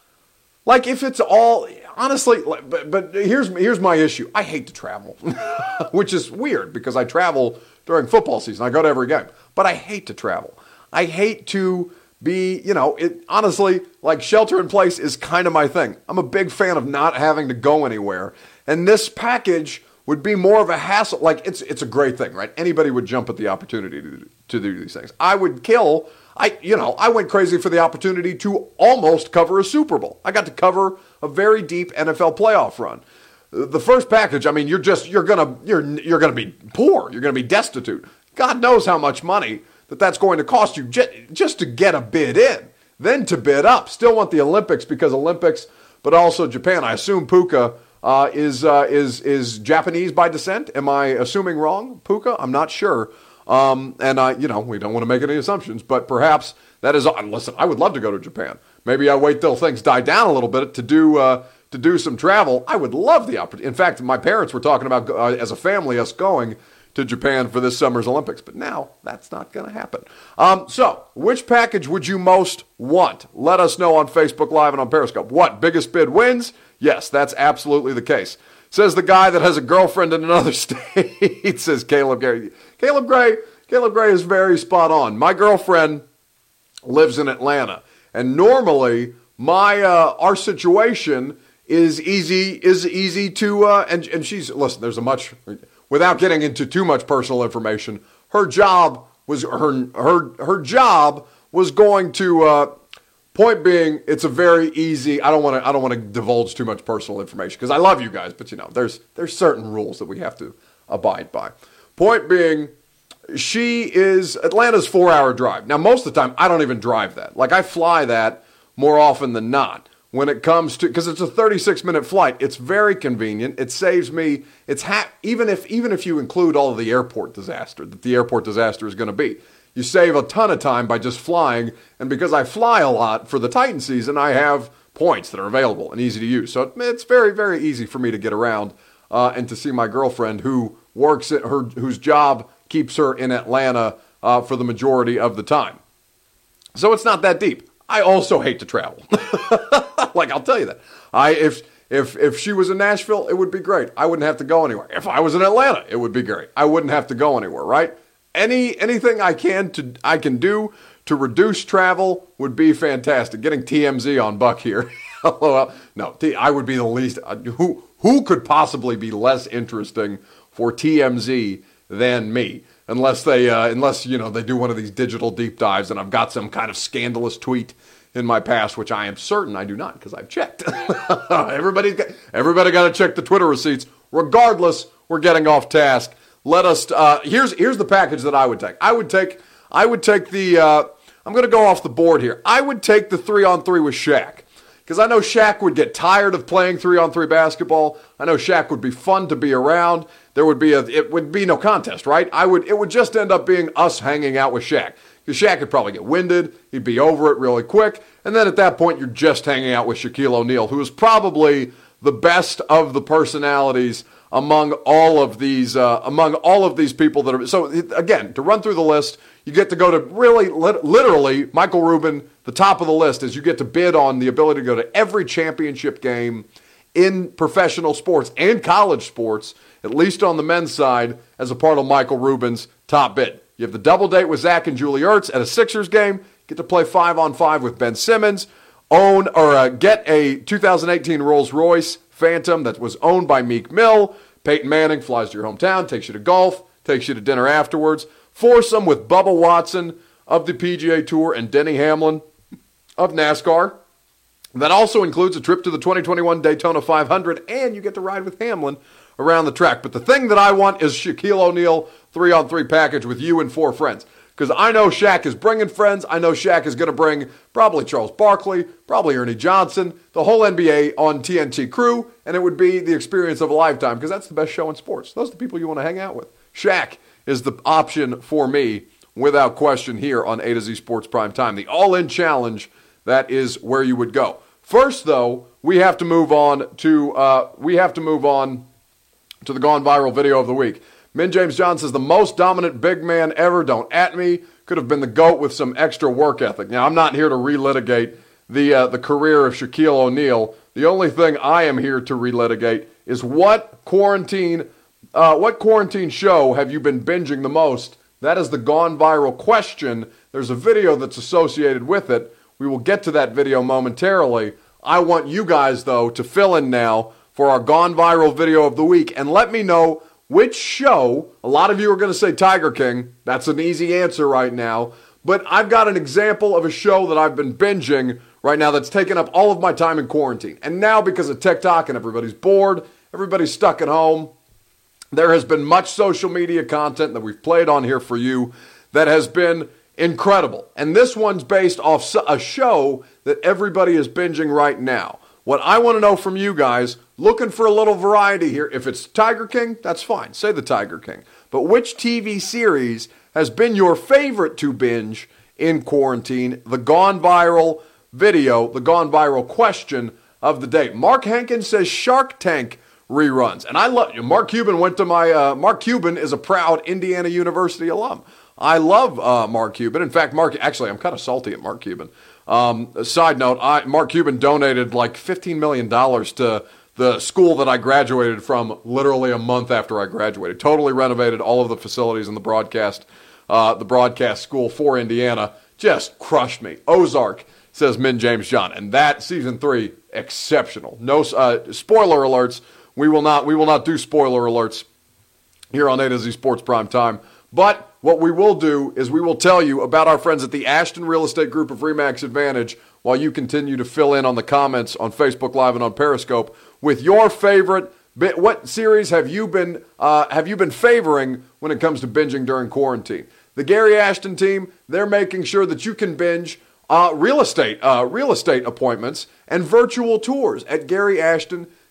Like if it's all honestly, but but here's here's my issue. I hate to travel, which is weird because I travel during football season. I go to every game but I hate to travel. I hate to be, you know, it honestly, like shelter in place is kind of my thing. I'm a big fan of not having to go anywhere. And this package would be more of a hassle. Like it's it's a great thing, right? Anybody would jump at the opportunity to, to do these things. I would kill I you know, I went crazy for the opportunity to almost cover a Super Bowl. I got to cover a very deep NFL playoff run. The first package, I mean, you're just you're to you're you're to be poor. You're to be destitute. God knows how much money that that's going to cost you just just to get a bid in, then to bid up. Still want the Olympics because Olympics, but also Japan. I assume Puka uh, is uh, is is Japanese by descent. Am I assuming wrong, Puka? I'm not sure. Um, and I, you know, we don't want to make any assumptions, but perhaps that is. Listen, I would love to go to Japan. Maybe I wait till things die down a little bit to do uh, to do some travel. I would love the opportunity. In fact, my parents were talking about uh, as a family us going to Japan for this summer's Olympics. But now that's not going to happen. Um, so, which package would you most want? Let us know on Facebook Live and on Periscope. What? Biggest bid wins? Yes, that's absolutely the case. Says the guy that has a girlfriend in another state, says Caleb Gray. Caleb Gray, Caleb Gray is very spot on. My girlfriend lives in Atlanta. And normally, my uh, our situation is easy is easy to uh, and and she's listen. There's a much without getting into too much personal information, her job was her her her job was going to. Uh, point being, it's a very easy. I don't want to. I don't want to divulge too much personal information because I love you guys, but you know, there's there's certain rules that we have to abide by. Point being, she is Atlanta's four hour drive. Now, most of the time, I don't even drive that. Like, I fly that more often than not when it comes to because it's a 36 minute flight it's very convenient it saves me it's ha- even if even if you include all of the airport disaster that the airport disaster is going to be you save a ton of time by just flying and because i fly a lot for the titan season i have points that are available and easy to use so it's very very easy for me to get around uh, and to see my girlfriend who works at her whose job keeps her in Atlanta uh, for the majority of the time. So it's not that deep. I also hate to travel. like I'll tell you that. I if if if she was in Nashville, it would be great. I wouldn't have to go anywhere. If I was in Atlanta, it would be great. I wouldn't have to go anywhere, right? Any anything I can to I can do to reduce travel would be fantastic. Getting TMZ on Buck here. no, I would be the least. Uh, who who could possibly be less interesting for TMZ than me? Unless they, uh, unless you know, they do one of these digital deep dives, and I've got some kind of scandalous tweet in my past, which I am certain I do not because I've checked. everybody, got, everybody got to check the Twitter receipts. Regardless, we're getting off task. Let us. Uh, here's here's the package that I would take. I would take. I would take the. Uh, I'm going to go off the board here. I would take the three on three with Shaq because I know Shaq would get tired of playing three on three basketball. I know Shaq would be fun to be around. There would be a it would be no contest, right? I would it would just end up being us hanging out with Shaq. Because Shaq would probably get winded, he'd be over it really quick, and then at that point you're just hanging out with Shaquille O'Neal, who is probably the best of the personalities among all of these uh, among all of these people that are so again to run through the list you get to go to really literally michael rubin the top of the list is you get to bid on the ability to go to every championship game in professional sports and college sports at least on the men's side as a part of michael rubin's top bid you have the double date with zach and julie ertz at a sixers game get to play five on five with ben simmons own or uh, get a 2018 rolls royce Phantom that was owned by Meek Mill. Peyton Manning flies to your hometown, takes you to golf, takes you to dinner afterwards. Foursome with Bubba Watson of the PGA Tour and Denny Hamlin of NASCAR. That also includes a trip to the 2021 Daytona 500, and you get to ride with Hamlin around the track. But the thing that I want is Shaquille O'Neal three on three package with you and four friends because I know Shaq is bringing friends. I know Shaq is going to bring probably Charles Barkley, probably Ernie Johnson, the whole NBA on TNT crew, and it would be the experience of a lifetime because that's the best show in sports. Those are the people you want to hang out with. Shaq is the option for me without question here on A to Z Sports Prime Time. The All In Challenge, that is where you would go. First, though, we have to move on to uh, we have to move on to the gone viral video of the week. Min James John says the most dominant big man ever. Don't at me. Could have been the goat with some extra work ethic. Now I'm not here to relitigate the uh, the career of Shaquille O'Neal. The only thing I am here to relitigate is what quarantine uh, what quarantine show have you been binging the most? That is the gone viral question. There's a video that's associated with it. We will get to that video momentarily. I want you guys though to fill in now for our gone viral video of the week and let me know which show, a lot of you are going to say Tiger King. That's an easy answer right now. But I've got an example of a show that I've been binging right now that's taken up all of my time in quarantine. And now, because of TikTok and everybody's bored, everybody's stuck at home, there has been much social media content that we've played on here for you that has been incredible. And this one's based off a show that everybody is binging right now. What I want to know from you guys, looking for a little variety here. If it's Tiger King, that's fine. Say the Tiger King. But which TV series has been your favorite to binge in quarantine? The gone viral video, the gone viral question of the day. Mark Hankins says Shark Tank reruns. And I love Mark Cuban went to my uh, Mark Cuban is a proud Indiana University alum. I love uh, Mark Cuban. In fact, Mark actually I'm kind of salty at Mark Cuban. Um, side note, I, Mark Cuban donated like $15 million to the school that I graduated from literally a month after I graduated. Totally renovated all of the facilities in the broadcast, uh, the broadcast school for Indiana. Just crushed me. Ozark says Min James John, and that season three exceptional. No uh, spoiler alerts. We will not. We will not do spoiler alerts here on A to Z Sports Prime Time. But what we will do is we will tell you about our friends at the Ashton Real Estate Group of Remax Advantage while you continue to fill in on the comments on Facebook Live and on Periscope with your favorite. What series have you been uh, have you been favoring when it comes to binging during quarantine? The Gary Ashton team, they're making sure that you can binge uh, real estate uh, real estate appointments and virtual tours at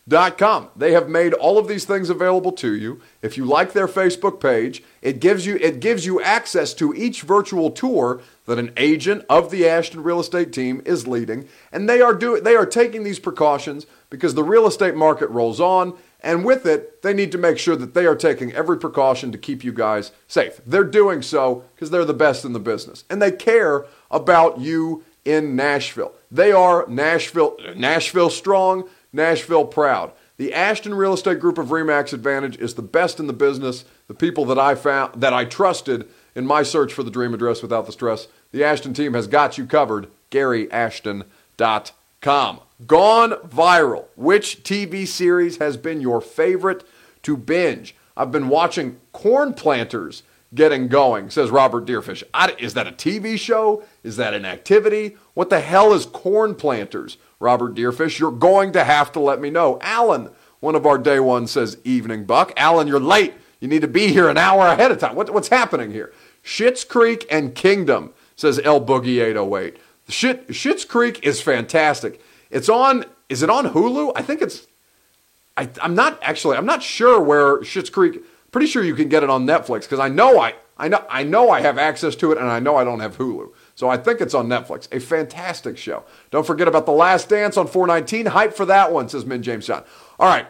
GaryAshton.com. They have made all of these things available to you. If you like their Facebook page, it gives you it gives you access to each virtual tour that an agent of the Ashton real estate team is leading, and they are doing they are taking these precautions because the real estate market rolls on and with it, they need to make sure that they are taking every precaution to keep you guys safe. They're doing so because they're the best in the business. And they care about you in Nashville. They are Nashville, Nashville strong, Nashville proud. The Ashton Real Estate Group of Remax Advantage is the best in the business. The people that I found that I trusted in my search for the dream address without the stress. The Ashton team has got you covered. GaryAshton.com. Gone viral. Which TV series has been your favorite to binge? I've been watching Corn Planters getting going, says Robert Deerfish. is that a TV show? Is that an activity? What the hell is Corn Planters? Robert Deerfish, you're going to have to let me know. Alan, one of our day one, says Evening Buck. Alan, you're late. You need to be here an hour ahead of time. What, what's happening here? Schitt's Creek and Kingdom, says El Boogie 808. Shit, Schitt's Creek is fantastic. It's on. Is it on Hulu? I think it's. I, am not actually. I'm not sure where Schitt's Creek. Pretty sure you can get it on Netflix because I know I. I know. I know I have access to it, and I know I don't have Hulu. So I think it's on Netflix. A fantastic show. Don't forget about The Last Dance on 419. Hype for that one, says Min James John. All right.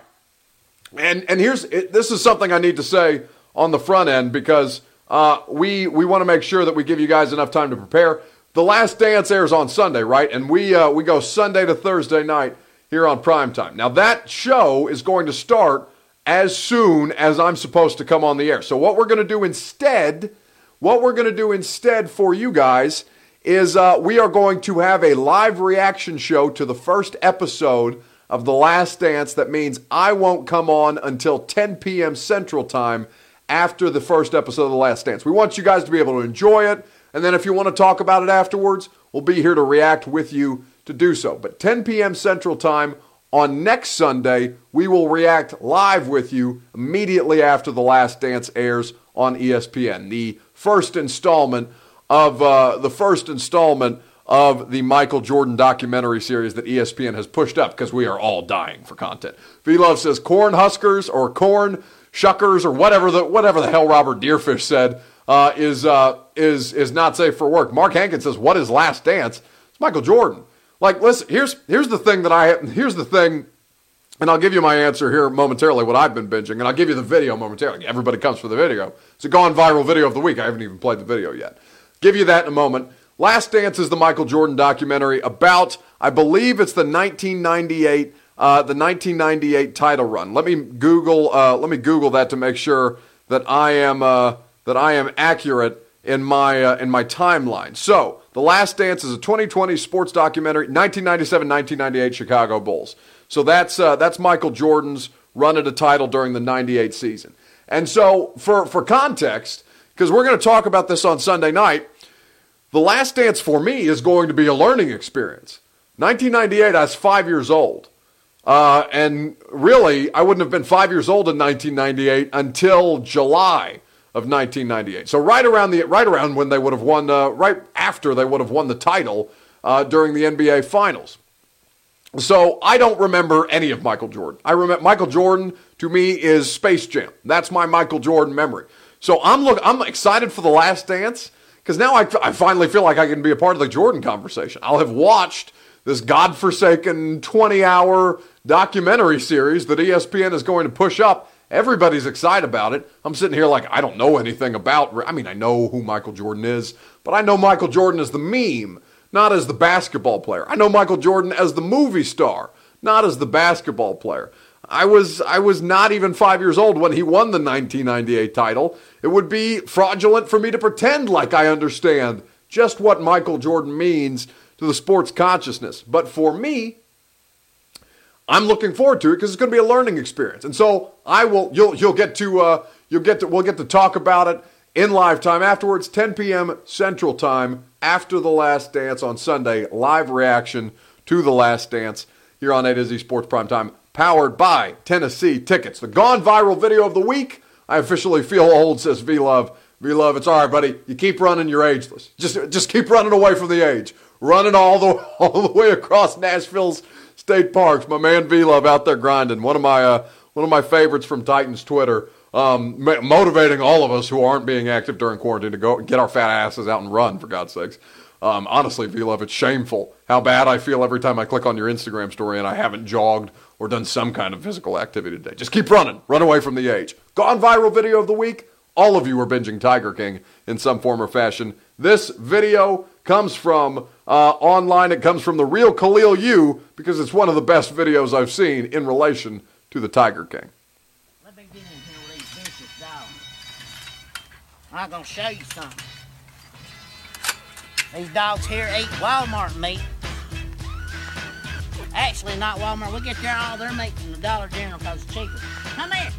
And and here's it, this is something I need to say on the front end because uh, we we want to make sure that we give you guys enough time to prepare. The Last Dance airs on Sunday, right? And we uh, we go Sunday to Thursday night here on prime time. Now that show is going to start as soon as I'm supposed to come on the air. So what we're going to do instead, what we're going to do instead for you guys is uh, we are going to have a live reaction show to the first episode of The Last Dance. That means I won't come on until 10 p.m. Central Time after the first episode of The Last Dance. We want you guys to be able to enjoy it. And then if you want to talk about it afterwards, we'll be here to react with you to do so. But 10 p.m. Central Time on next Sunday, we will react live with you immediately after The Last Dance airs on ESPN. The first installment of uh, the first installment of the Michael Jordan documentary series that ESPN has pushed up because we are all dying for content. V Love says corn huskers or corn shuckers or whatever the whatever the hell Robert Deerfish said uh, is uh, is is not safe for work. Mark Hankins says, "What is Last Dance?" It's Michael Jordan. Like, listen, here's here's the thing that I here's the thing, and I'll give you my answer here momentarily. What I've been binging, and I'll give you the video momentarily. Everybody comes for the video. It's a gone viral video of the week. I haven't even played the video yet. Give you that in a moment. Last Dance is the Michael Jordan documentary about, I believe it's the 1998, uh, the 1998 title run. Let me Google, uh, let me Google that to make sure that I am. Uh, that I am accurate in my uh, in my timeline. So, The Last Dance is a 2020 sports documentary, 1997-1998 Chicago Bulls. So that's uh, that's Michael Jordan's run at a title during the 98 season. And so, for for context, because we're going to talk about this on Sunday night, The Last Dance for me is going to be a learning experience. 1998, I was five years old. Uh, and really, I wouldn't have been five years old in 1998 until July of 1998. So right around the right around when they would have won, uh, right after they would have won the title uh, during the NBA Finals. So I don't remember any of Michael Jordan. I remember Michael Jordan to me is Space Jam. That's my Michael Jordan memory. So I'm look I'm excited for the Last Dance because now I, I finally feel like I can be a part of the Jordan conversation. I'll have watched this godforsaken 20 hour documentary series that ESPN is going to push up Everybody's excited about it. I'm sitting here like I don't know anything about. I mean, I know who Michael Jordan is, but I know Michael Jordan as the meme, not as the basketball player. I know Michael Jordan as the movie star, not as the basketball player. I was I was not even 5 years old when he won the 1998 title. It would be fraudulent for me to pretend like I understand just what Michael Jordan means to the sports consciousness. But for me, I'm looking forward to it because it's going to be a learning experience. And so I will, you'll, you'll get to, uh, You'll get to, we'll get to talk about it in live time afterwards, 10 p.m. Central Time after the last dance on Sunday. Live reaction to the last dance here on A to Z Sports Prime Time, powered by Tennessee Tickets. The gone viral video of the week. I officially feel old, says V Love. V Love, it's all right, buddy. You keep running, you're ageless. Just just keep running away from the age. Running all the all the way across Nashville's state parks. My man V Love out there grinding. One of my uh, one of my favorites from Titans Twitter. Um, motivating all of us who aren't being active during quarantine to go get our fat asses out and run, for God's sakes. Um, honestly, V Love, it's shameful how bad I feel every time I click on your Instagram story and I haven't jogged or done some kind of physical activity today. Just keep running. Run away from the age. Gone viral video of the week. All of you are binging Tiger King in some form or fashion. This video comes from uh, online. It comes from the real Khalil U because it's one of the best videos I've seen in relation to the Tiger King. Let me get in here with these vicious dogs. I'm gonna show you something. These dogs here eat Walmart meat. Actually, not Walmart. We get their all their meat from the Dollar General because it's cheaper. Come here.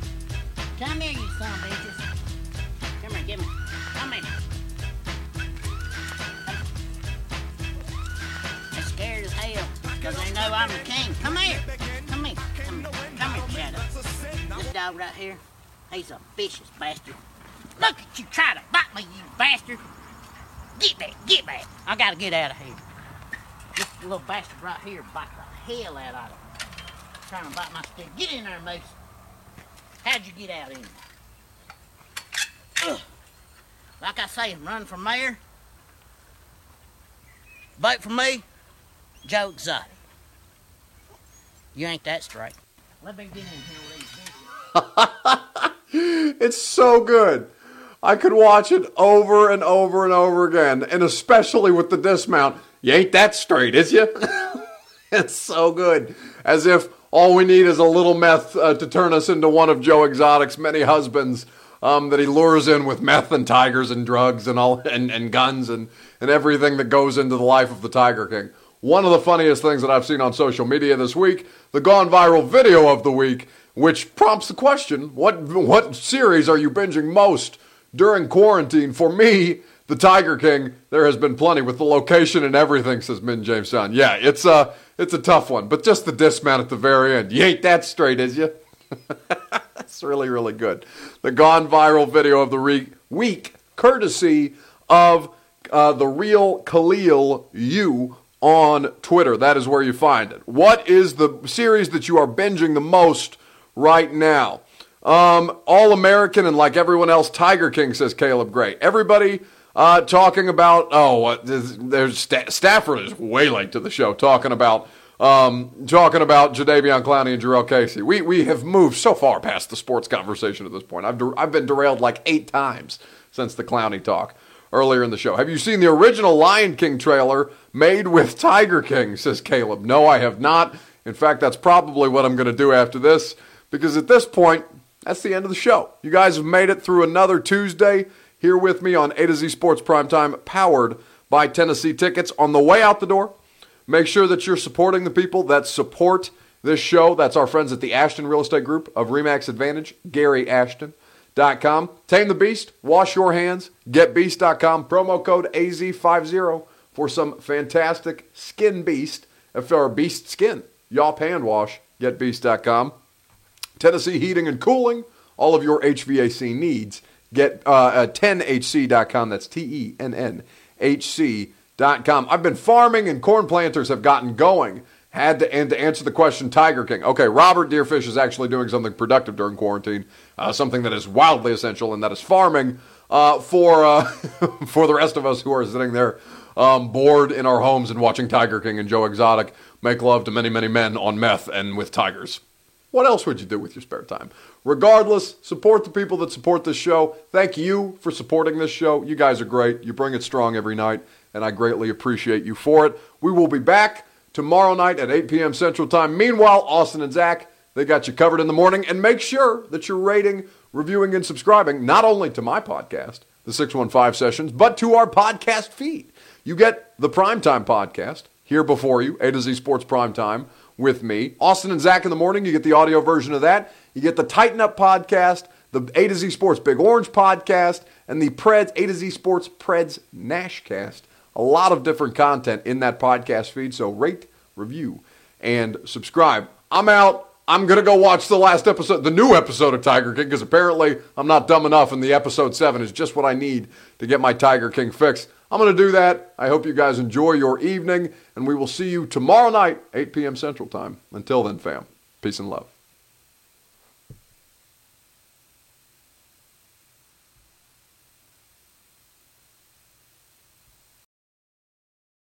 Come here, you son of bitches. Come here, give me. Come here. Because they know I'm the king. Come here. Come here. Come here. Come here, Shadow. This dog right here, he's a vicious bastard. Look at you try to bite me, you bastard. Get back, get back. I gotta get out of here. This little bastard right here bite the hell out of him. Trying to bite my stick. Get in there, Moose. How'd you get out in there? Ugh. Like I say, run from mayor. Vote for me, Joe Exotic. You ain't that straight. Let me get in here with these. It's so good. I could watch it over and over and over again, and especially with the dismount. You ain't that straight, is you? it's so good. As if all we need is a little meth uh, to turn us into one of Joe Exotic's many husbands um, that he lures in with meth and tigers and drugs and all and, and guns and, and everything that goes into the life of the Tiger King. One of the funniest things that I've seen on social media this week, the gone viral video of the week, which prompts the question: What what series are you binging most during quarantine? For me, the Tiger King. There has been plenty with the location and everything, says Min Jameson. Yeah, it's a it's a tough one, but just the dismount at the very end. You ain't that straight, is you? That's really really good. The gone viral video of the re- week, courtesy of uh, the real Khalil U on Twitter. That is where you find it. What is the series that you are binging the most right now? Um, All American and like everyone else, Tiger King says Caleb Gray. Everybody uh, talking about oh, there's, Sta- Stafford is way late to the show talking about um, talking about Jadeveon Clowney and Jurrell Casey. We we have moved so far past the sports conversation at this point. I've der- I've been derailed like eight times since the Clowney talk earlier in the show. Have you seen the original Lion King trailer made with Tiger King? Says Caleb. No, I have not. In fact, that's probably what I'm going to do after this because at this point, that's the end of the show. You guys have made it through another Tuesday here with me on A to Z Sports Primetime, powered by Tennessee Tickets. On the way out the door, make sure that you're supporting the people that support this show. That's our friends at the Ashton Real Estate Group of Remax Advantage, Gary Ashton. Com. Tame the Beast, wash your hands, getbeast.com, promo code AZ50 for some fantastic skin beast, or beast skin, Yawp hand wash, getbeast.com. Tennessee Heating and Cooling, all of your HVAC needs. Get uh, uh, TennHC.com. That's T E N N H-C.com. I've been farming and corn planters have gotten going. Had to, and to answer the question, Tiger King. Okay, Robert Deerfish is actually doing something productive during quarantine, uh, something that is wildly essential, and that is farming uh, for uh, for the rest of us who are sitting there um, bored in our homes and watching Tiger King and Joe Exotic make love to many, many men on meth and with tigers. What else would you do with your spare time? Regardless, support the people that support this show. Thank you for supporting this show. You guys are great. You bring it strong every night, and I greatly appreciate you for it. We will be back tomorrow night at 8 p.m. Central Time. Meanwhile, Austin and Zach, they got you covered in the morning. And make sure that you're rating, reviewing, and subscribing not only to my podcast, the 615 Sessions, but to our podcast feed. You get the Primetime podcast here before you, A to Z Sports Primetime with me. Austin and Zach in the morning, you get the audio version of that. You get the Tighten Up podcast, the A to Z Sports Big Orange podcast, and the Preds A to Z Sports Preds Nashcast. A lot of different content in that podcast feed, so rate, review, and subscribe. I'm out. I'm going to go watch the last episode, the new episode of Tiger King, because apparently I'm not dumb enough, and the episode 7 is just what I need to get my Tiger King fix. I'm going to do that. I hope you guys enjoy your evening, and we will see you tomorrow night, 8 p.m. Central Time. Until then, fam, peace and love.